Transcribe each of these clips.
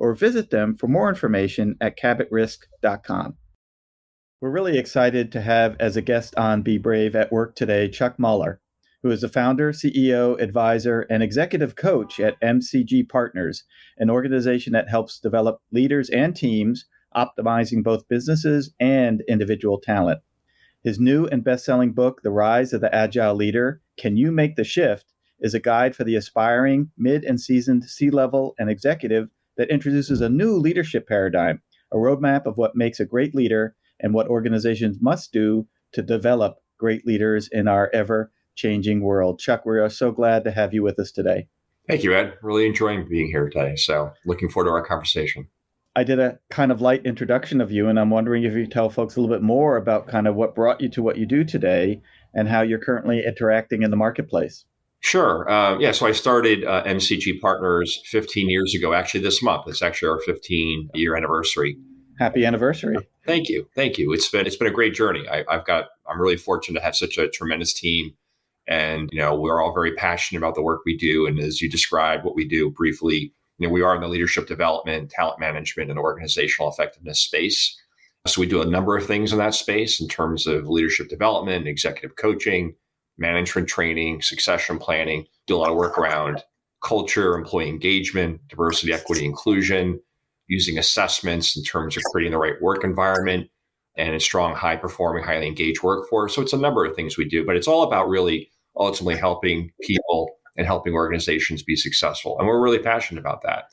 or visit them for more information at cabotrisk.com. We're really excited to have as a guest on Be Brave at Work today Chuck Mollor, who is the founder, CEO, advisor, and executive coach at MCG Partners, an organization that helps develop leaders and teams, optimizing both businesses and individual talent. His new and best selling book, The Rise of the Agile Leader Can You Make the Shift? is a guide for the aspiring, mid and seasoned C level and executive that introduces a new leadership paradigm, a roadmap of what makes a great leader and what organizations must do to develop great leaders in our ever changing world. Chuck, we are so glad to have you with us today. Thank you, Ed. Really enjoying being here today. So, looking forward to our conversation. I did a kind of light introduction of you, and I'm wondering if you tell folks a little bit more about kind of what brought you to what you do today and how you're currently interacting in the marketplace. Sure. Uh, yeah. So I started uh, MCG Partners 15 years ago. Actually, this month it's actually our 15 year anniversary. Happy anniversary! Thank you, thank you. It's been it's been a great journey. I, I've got I'm really fortunate to have such a tremendous team, and you know we're all very passionate about the work we do. And as you described what we do briefly, you know we are in the leadership development, talent management, and organizational effectiveness space. So we do a number of things in that space in terms of leadership development, executive coaching, management training, succession planning, do a lot of work around culture, employee engagement, diversity, equity, inclusion, using assessments in terms of creating the right work environment and a strong, high performing, highly engaged workforce. So it's a number of things we do, but it's all about really ultimately helping people and helping organizations be successful. And we're really passionate about that.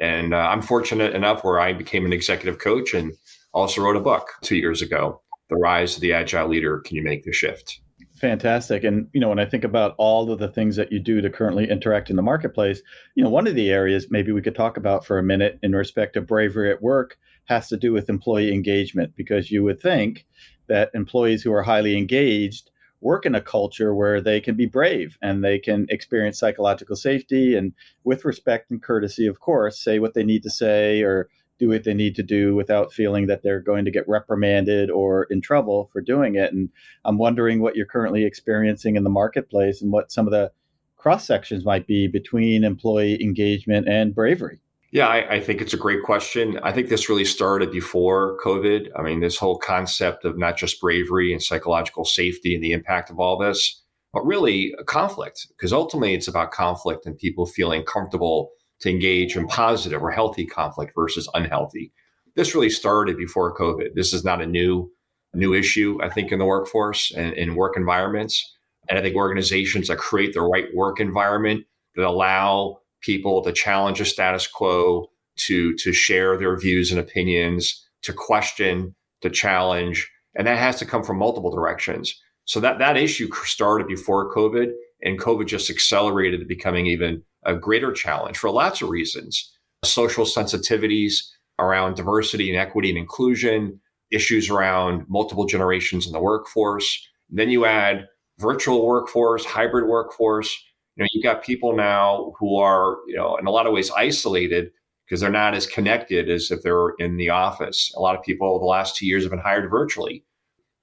And uh, I'm fortunate enough where I became an executive coach and also wrote a book two years ago, The Rise of the Agile Leader Can You Make the Shift? Fantastic. And, you know, when I think about all of the things that you do to currently interact in the marketplace, you know, one of the areas maybe we could talk about for a minute in respect to bravery at work has to do with employee engagement, because you would think that employees who are highly engaged work in a culture where they can be brave and they can experience psychological safety and with respect and courtesy, of course, say what they need to say or do what they need to do without feeling that they're going to get reprimanded or in trouble for doing it. And I'm wondering what you're currently experiencing in the marketplace and what some of the cross sections might be between employee engagement and bravery. Yeah, I, I, think it's a great question. I think this really started before COVID. I mean, this whole concept of not just bravery and psychological safety and the impact of all this, but really conflict, because ultimately it's about conflict and people feeling comfortable to engage in positive or healthy conflict versus unhealthy. This really started before COVID. This is not a new new issue, I think, in the workforce and in work environments. And I think organizations that create the right work environment that allow people to challenge a status quo, to to share their views and opinions, to question, to challenge, and that has to come from multiple directions. So that that issue started before COVID, and COVID just accelerated it becoming even a greater challenge for lots of reasons. Social sensitivities around diversity and equity and inclusion, issues around multiple generations in the workforce. Then you add virtual workforce, hybrid workforce. You know, you've got people now who are, you know, in a lot of ways isolated because they're not as connected as if they're in the office. A lot of people the last two years have been hired virtually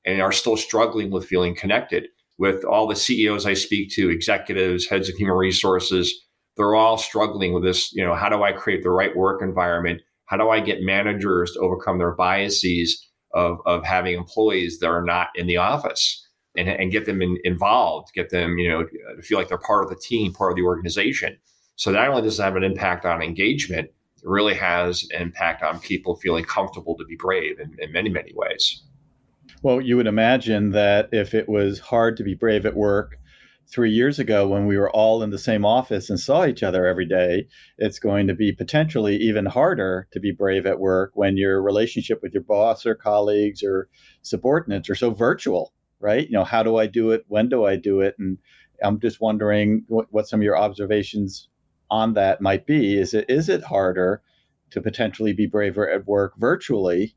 and are still struggling with feeling connected. with all the CEOs I speak to, executives, heads of human resources, they're all struggling with this. You know, how do I create the right work environment? How do I get managers to overcome their biases of, of having employees that are not in the office and, and get them in, involved, get them, you know, to feel like they're part of the team, part of the organization. So not only does it have an impact on engagement, it really has an impact on people feeling comfortable to be brave in, in many, many ways. Well, you would imagine that if it was hard to be brave at work three years ago when we were all in the same office and saw each other every day, it's going to be potentially even harder to be brave at work when your relationship with your boss or colleagues or subordinates are so virtual, right? You know, how do I do it? When do I do it? And I'm just wondering what, what some of your observations on that might be. Is it is it harder to potentially be braver at work virtually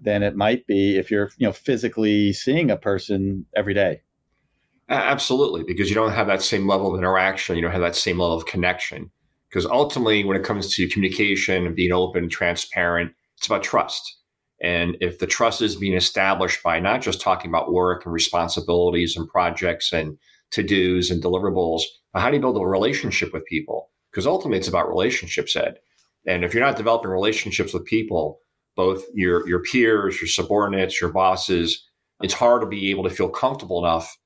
than it might be if you're you know physically seeing a person every day absolutely because you don't have that same level of interaction you don't have that same level of connection. Because ultimately when it comes to communication and being open transparent it's about trust. And if the trust is being established by not just talking about work and responsibilities and projects and to-dos and deliverables but how do you build a relationship with people? Because ultimately it's about relationships ed. And if you're not developing relationships with people both your your peers, your subordinates, your bosses. It's hard to be able to feel comfortable enough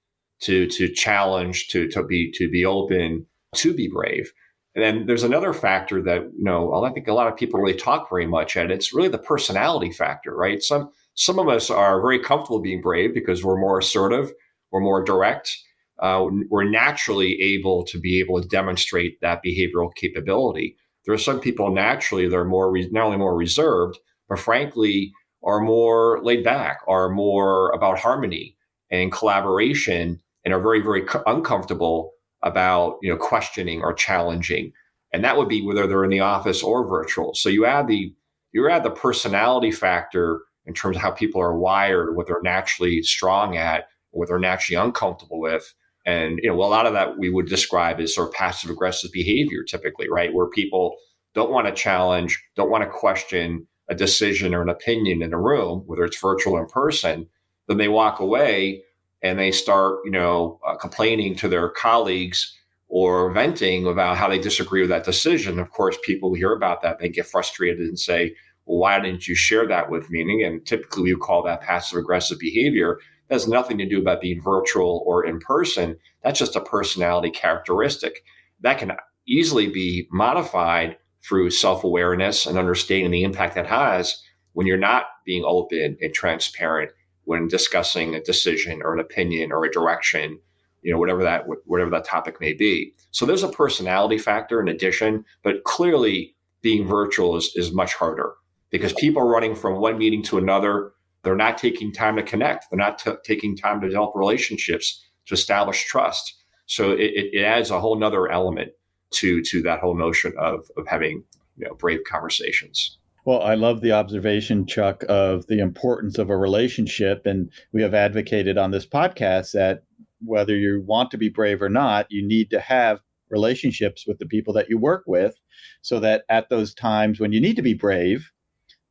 to to challenge, to to be to be open, to be brave. And then there's another factor that you know I think a lot of people really talk very much and It's really the personality factor, right? Some some of us are very comfortable being brave because we're more assertive, we're more direct. Uh, we're naturally able to be able to demonstrate that behavioral capability. There are some people naturally they're more re- not only more reserved, but frankly are more laid back, are more about harmony and collaboration, and are very, very uncomfortable about you know questioning or challenging. And that would be whether they're in the office or virtual. So you add the you add the personality factor in terms of how people are wired, what they're naturally strong at, what they're naturally uncomfortable with. And you know, well, a lot of that we would describe as sort of passive aggressive behavior, typically, right? Where people don't want to challenge, don't want to question, a decision or an opinion in a room, whether it's virtual or in person, then they walk away and they start, you know, uh, complaining to their colleagues or venting about how they disagree with that decision. Of course, people hear about that, they get frustrated and say, well, why didn't you share that with me? And typically we call that passive aggressive behavior. That has nothing to do about being virtual or in person. That's just a personality characteristic that can easily be modified through self awareness and understanding the impact that has when you're not being open and transparent when discussing a decision or an opinion or a direction, you know, whatever that whatever that topic may be. So there's a personality factor in addition, but clearly being virtual is, is much harder because people are running from one meeting to another. They're not taking time to connect. They're not t- taking time to develop relationships to establish trust. So it, it adds a whole nother element to to that whole notion of of having you know brave conversations. Well, I love the observation, Chuck, of the importance of a relationship. And we have advocated on this podcast that whether you want to be brave or not, you need to have relationships with the people that you work with so that at those times when you need to be brave,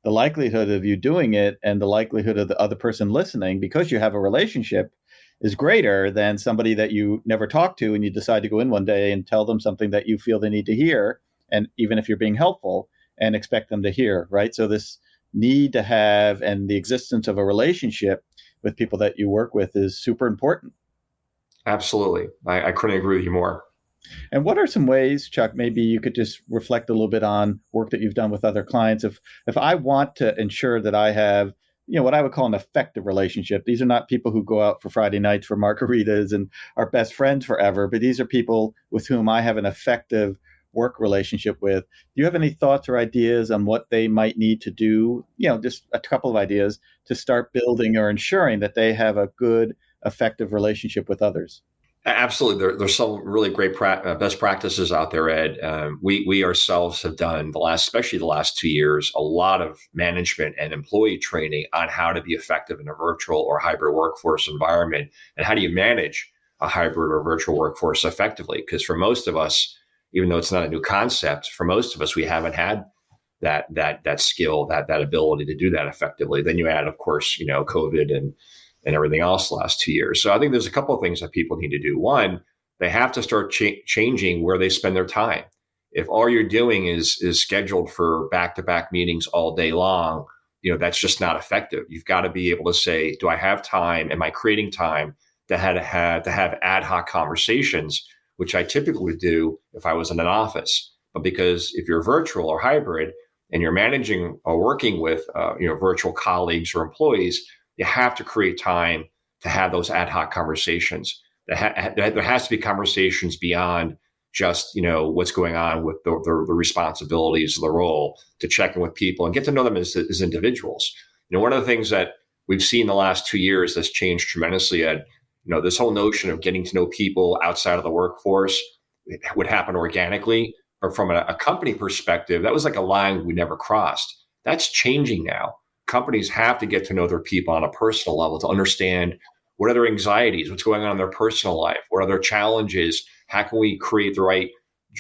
the likelihood of you doing it and the likelihood of the other person listening, because you have a relationship, is greater than somebody that you never talk to and you decide to go in one day and tell them something that you feel they need to hear and even if you're being helpful and expect them to hear right so this need to have and the existence of a relationship with people that you work with is super important absolutely i, I couldn't agree with you more and what are some ways, Chuck? Maybe you could just reflect a little bit on work that you've done with other clients. If if I want to ensure that I have you know what I would call an effective relationship. These are not people who go out for Friday nights for margaritas and are best friends forever, but these are people with whom I have an effective work relationship with. Do you have any thoughts or ideas on what they might need to do? You know, just a couple of ideas to start building or ensuring that they have a good, effective relationship with others. Absolutely, there, there's some really great pra- uh, best practices out there, Ed. Um, we we ourselves have done the last, especially the last two years, a lot of management and employee training on how to be effective in a virtual or hybrid workforce environment, and how do you manage a hybrid or virtual workforce effectively. Because for most of us, even though it's not a new concept, for most of us, we haven't had that that that skill, that that ability to do that effectively. Then you add, of course, you know, COVID and and everything else last two years. So I think there's a couple of things that people need to do. One, they have to start ch- changing where they spend their time. If all you're doing is is scheduled for back to back meetings all day long, you know that's just not effective. You've got to be able to say, do I have time? Am I creating time to have, have to have ad hoc conversations, which I typically would do if I was in an office. But because if you're virtual or hybrid and you're managing or working with uh, you know virtual colleagues or employees, you have to create time to have those ad hoc conversations. There has to be conversations beyond just you know what's going on with the, the, the responsibilities of the role to check in with people and get to know them as, as individuals. You know, one of the things that we've seen the last two years that's changed tremendously, Ed, you know, this whole notion of getting to know people outside of the workforce would happen organically. But from a, a company perspective, that was like a line we never crossed. That's changing now. Companies have to get to know their people on a personal level to understand what are their anxieties, what's going on in their personal life, what are their challenges, how can we create the right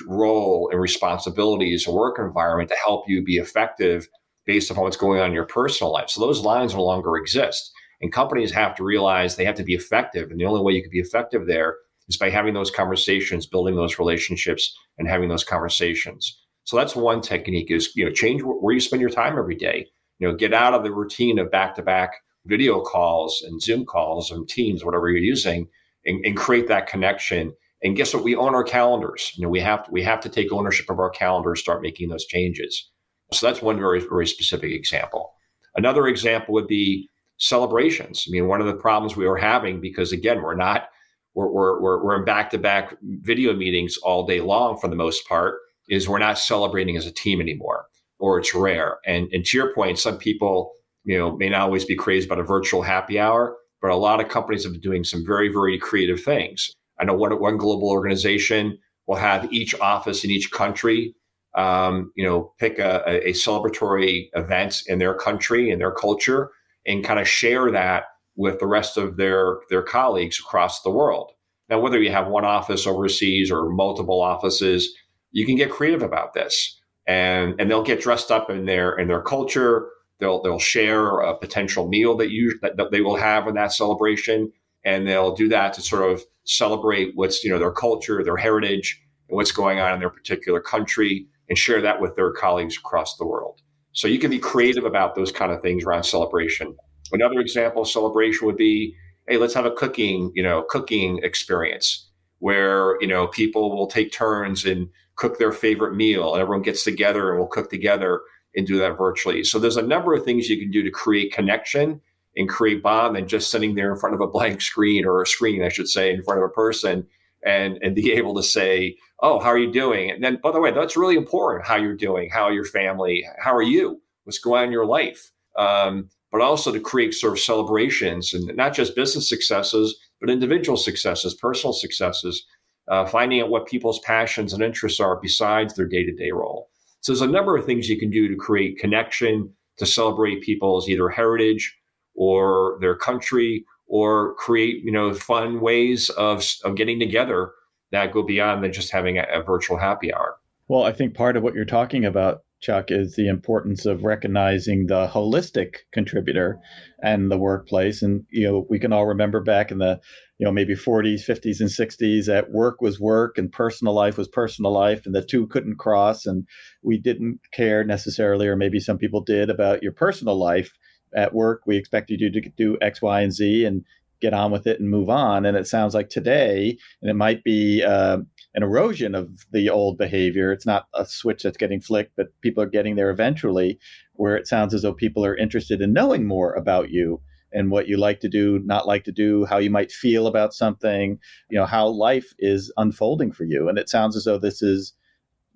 role and responsibilities and work environment to help you be effective based upon what's going on in your personal life. So those lines no longer exist. And companies have to realize they have to be effective. And the only way you can be effective there is by having those conversations, building those relationships, and having those conversations. So that's one technique is, you know, change where you spend your time every day. You know, get out of the routine of back-to-back video calls and Zoom calls and Teams, whatever you're using, and, and create that connection. And guess what? We own our calendars. You know, we have to, we have to take ownership of our calendars, start making those changes. So that's one very, very specific example. Another example would be celebrations. I mean, one of the problems we were having because again, we're not we're we're we're, in back to back video meetings all day long for the most part. Is we're not celebrating as a team anymore, or it's rare. And and to your point, some people you know may not always be crazy about a virtual happy hour, but a lot of companies have been doing some very very creative things. I know one one global organization will have each office in each country um, you know, pick a, a, celebratory event in their country and their culture and kind of share that with the rest of their their colleagues across the world. Now, whether you have one office overseas or multiple offices, you can get creative about this, and and they'll get dressed up in their in their culture. They'll they'll share a potential meal that you that, that they will have in that celebration, and they'll do that to sort of celebrate what's you know their culture, their heritage, and what's going on in their particular country, and share that with their colleagues across the world. So you can be creative about those kind of things around celebration. Another example of celebration would be, hey, let's have a cooking, you know, cooking experience where, you know, people will take turns and cook their favorite meal and everyone gets together and we'll cook together and do that virtually. So there's a number of things you can do to create connection and create bond than just sitting there in front of a blank screen or a screen, I should say, in front of a person and and be able to say, "Oh, how are you doing?" And then, by the way, that's really important. How you're doing, how your family, how are you, what's going on in your life, um, but also to create sort of celebrations and not just business successes, but individual successes, personal successes, uh, finding out what people's passions and interests are besides their day to day role. So there's a number of things you can do to create connection, to celebrate people's either heritage or their country or create you know fun ways of of getting together that go beyond than just having a, a virtual happy hour. Well, I think part of what you're talking about, Chuck, is the importance of recognizing the holistic contributor and the workplace. And you know, we can all remember back in the you know maybe 40s, 50s, and 60s that work was work and personal life was personal life, and the two couldn't cross. And we didn't care necessarily, or maybe some people did, about your personal life at work we expect you to do X, Y, and Z and get on with it and move on. And it sounds like today, and it might be uh, an erosion of the old behavior. It's not a switch that's getting flicked, but people are getting there eventually, where it sounds as though people are interested in knowing more about you and what you like to do, not like to do, how you might feel about something, you know, how life is unfolding for you. And it sounds as though this is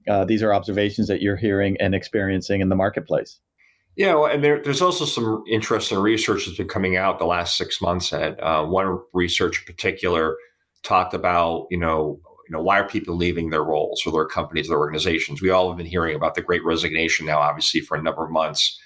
uh, these are observations that you're hearing and experiencing in the marketplace. Yeah, well, and there, there's also some interesting research that's been coming out the last six months. At uh, one research in particular talked about, you know, you know, why are people leaving their roles or their companies, their organizations? We all have been hearing about the Great Resignation now, obviously, for a number of months.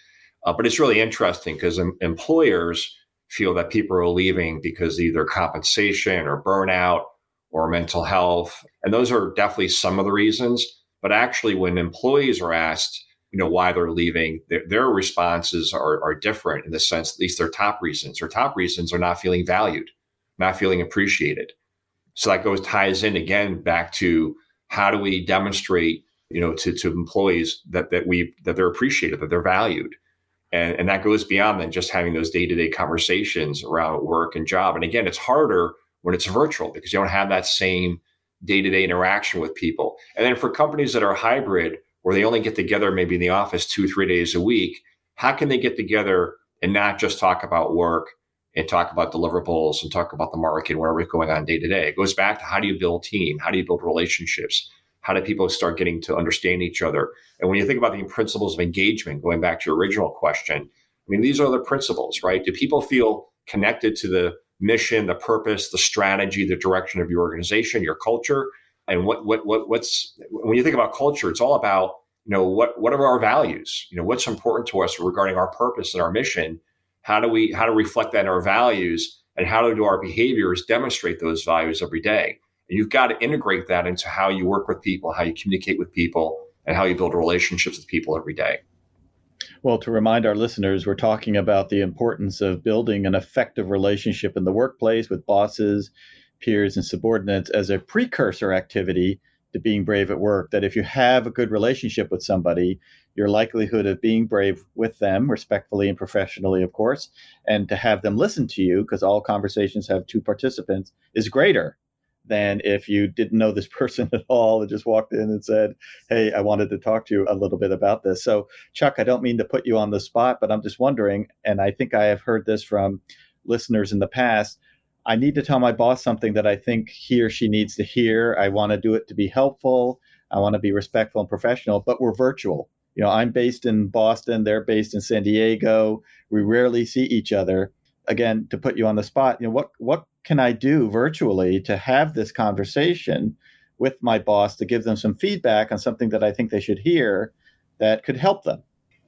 Uh, but it's really interesting because em- employers feel that people are leaving because either compensation or burnout or mental health, and those are definitely some of the reasons. But actually, when employees are asked you know why they're leaving their, their responses are, are different in the sense at least their top reasons. Their top reasons are not feeling valued not feeling appreciated. So that goes ties in again back to how do we demonstrate you know to, to employees that that we that they're appreciated that they're valued. And, and that goes beyond than just having those day-to-day conversations around work and job. And again it's harder when it's virtual because you don't have that same day-to-day interaction with people. And then for companies that are hybrid where they only get together maybe in the office two, three days a week, how can they get together and not just talk about work and talk about deliverables and talk about the market, whatever's going on day to day? It goes back to how do you build team? How do you build relationships? How do people start getting to understand each other? And when you think about the principles of engagement, going back to your original question, I mean, these are the principles, right? Do people feel connected to the mission, the purpose, the strategy, the direction of your organization, your culture? And what what what what's when you think about culture, it's all about you know what what are our values? You know what's important to us regarding our purpose and our mission. How do we how to reflect that in our values, and how do our behaviors demonstrate those values every day? And you've got to integrate that into how you work with people, how you communicate with people, and how you build relationships with people every day. Well, to remind our listeners, we're talking about the importance of building an effective relationship in the workplace with bosses peers and subordinates as a precursor activity to being brave at work. That if you have a good relationship with somebody, your likelihood of being brave with them, respectfully and professionally, of course, and to have them listen to you, because all conversations have two participants, is greater than if you didn't know this person at all and just walked in and said, Hey, I wanted to talk to you a little bit about this. So, Chuck, I don't mean to put you on the spot, but I'm just wondering, and I think I have heard this from listeners in the past I need to tell my boss something that I think he or she needs to hear. I want to do it to be helpful. I want to be respectful and professional, but we're virtual. You know, I'm based in Boston, they're based in San Diego. We rarely see each other. Again, to put you on the spot, you know, what what can I do virtually to have this conversation with my boss to give them some feedback on something that I think they should hear that could help them?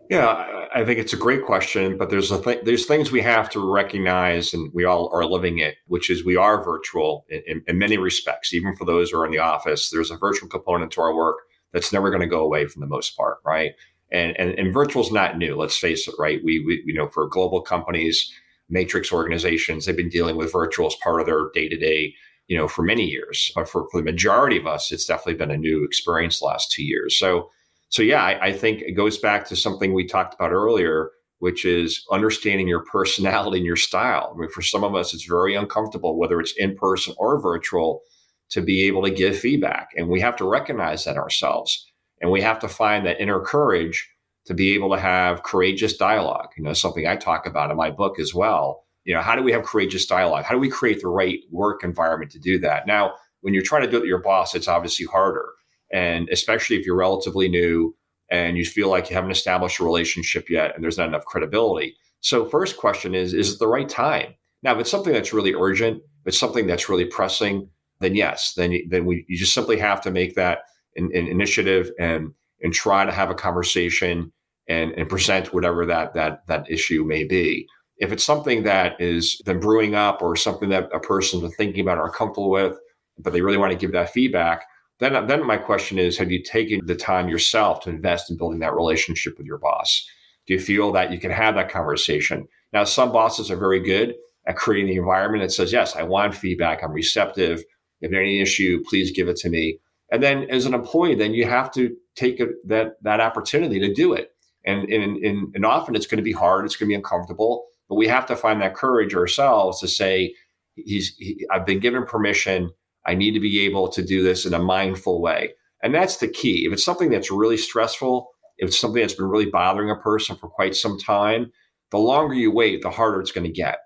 Yeah, I think it's a great question, but there's a th- there's things we have to recognize, and we all are living it, which is we are virtual in, in, in many respects. Even for those who are in the office, there's a virtual component to our work that's never going to go away for the most part, right? And and, and virtual is not new. Let's face it, right? We, we you know for global companies, matrix organizations, they've been dealing with virtual as part of their day to day, you know, for many years. But for, for the majority of us, it's definitely been a new experience last two years. So so yeah, I, I, think it goes back to something we talked about earlier, which is understanding your personality and your style. I mean, for some of us, it's very uncomfortable, whether it's in person or virtual, to be able to give feedback. And we have to recognize that ourselves. And we have to find that inner courage to be able to have courageous dialogue. You know, something I talk about in my book as well. You know, how do we have courageous dialogue? How do we create the right work environment to do that? Now, when you're trying to do it with your boss, it's obviously harder and especially if you're relatively new and you feel like you haven't established a relationship yet and there's not enough credibility. So, first question is Is it the right time? Now, if it's something that's really urgent, if it's something that's really pressing, then yes, then, then we, you just simply have to make that an, an initiative and, and try to have a conversation and, and present whatever that, that, that issue may be. If it's something that is been brewing up or something that a person's been thinking about or comfortable with, but they really want to give that feedback, then, uh, then my question is have you taken the time yourself to invest in building that relationship with your boss? Do you feel that you can have that conversation? Now, some bosses are very good at creating the environment that says, yes, I want feedback. I'm receptive. If there's any issue, please give it to me. And then as an employee, then you have to take a, that, that opportunity to do it. And, and, and, and often it's going to be hard. It's going to be uncomfortable, but we have to find that courage ourselves to say, he's, he, I've been given permission I need to be able to do this in a mindful way. And that's the key. If it's something that's really stressful, if it's something that's been really bothering a person for quite some time, the longer you wait, the harder it's going to get.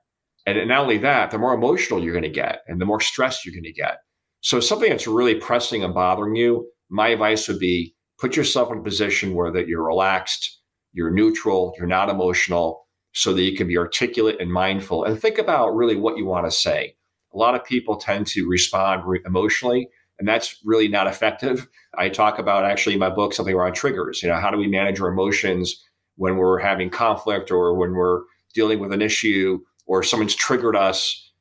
And not only that, the more emotional you're going to get and the more stressed you're going to get. So, something that's really pressing and bothering you, my advice would be put yourself in a position where that you're relaxed, you're neutral, you're not emotional, so that you can be articulate and mindful and think about really what you want to say a lot of people tend to respond re- emotionally and that's really not effective i talk about actually in my book something around triggers you know how do we manage our emotions when we're having conflict or when we're dealing with an issue or someone's triggered us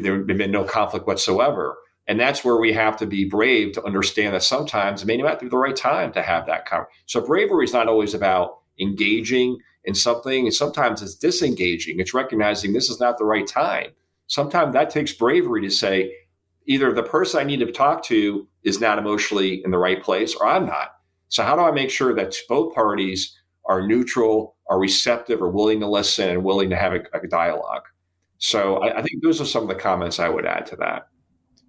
there's been no conflict whatsoever And that's where we have to be brave to understand that sometimes it may not be the right time to have that conversation. So bravery is not always about engaging in something, and sometimes it's disengaging. It's recognizing this is not the right time. Sometimes that takes bravery to say, either the person I need to talk to is not emotionally in the right place, or I'm not. So how do I make sure that both parties are neutral, are receptive, are willing to listen, and willing to have a, a dialogue? So I, I think those are some of the comments I would add to that.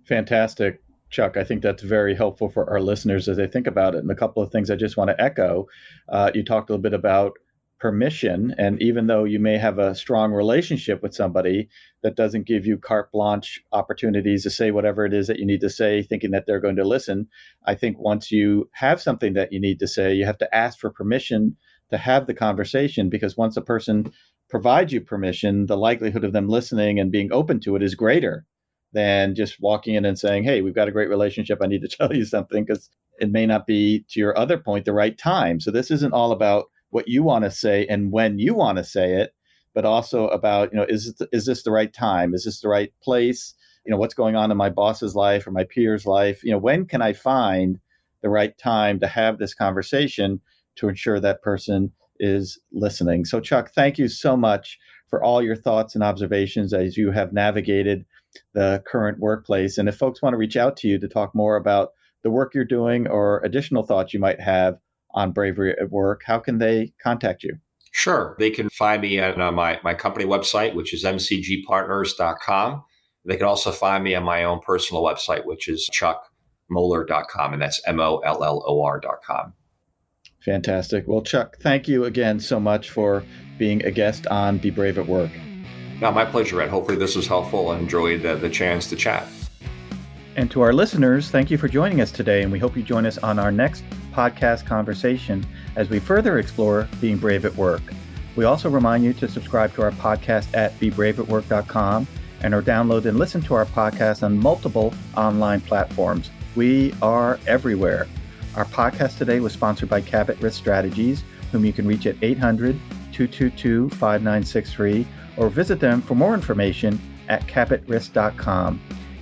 Fantastic. Chuck, I think that's very helpful for our listeners as they think about it. And a couple of things I just want to echo. Uh, you talked a little bit about permission. And even though you may have a strong relationship with somebody, that doesn't give you carte blanche opportunities to say whatever it is that you need to say, thinking that they're going to listen. I think once you have something that you need to say, you have to ask for permission to have the conversation because once a person provides you permission, the likelihood of them listening and being open to it is greater than just walking in and saying, Hey, we've got a great relationship. I need to tell you something because it may not be, to your other point, the right time. So this isn't all about what you want to say and when you want to say it, but also about, you know, is, it, is this the right time? Is this the right place? You know, what's going on in my boss's life or my peer's life? You know, when can I find the right time to have this conversation to ensure that person is listening? So, Chuck, thank you so much for all your thoughts and observations as you have navigated the current workplace. And if folks want to reach out to you to talk more about the work you're doing or additional thoughts you might have on bravery at work, how can they contact you? Sure. They can find me at uh, my, my company website, which is mcgpartners.com. They can also find me on my own personal website, which is chuckmollor.com, and that's M O L L O R.com. Fantastic. Well, Chuck, thank you again so much for being a guest on Be Brave at Work. Now, my pleasure, Ed. Hopefully, this was helpful and enjoyed the, the chance to chat. And to our listeners, thank you for joining us today, and we hope you join us on our next podcast conversation as we further explore being brave at work. We also remind you to subscribe to our podcast at bebraveatwork.com and or download and listen to our podcast on multiple online platforms. We are everywhere. Our podcast today was sponsored by Cabot Risk Strategies, whom you can reach at 800 222 5963 or visit them for more information at cabotrisk.com.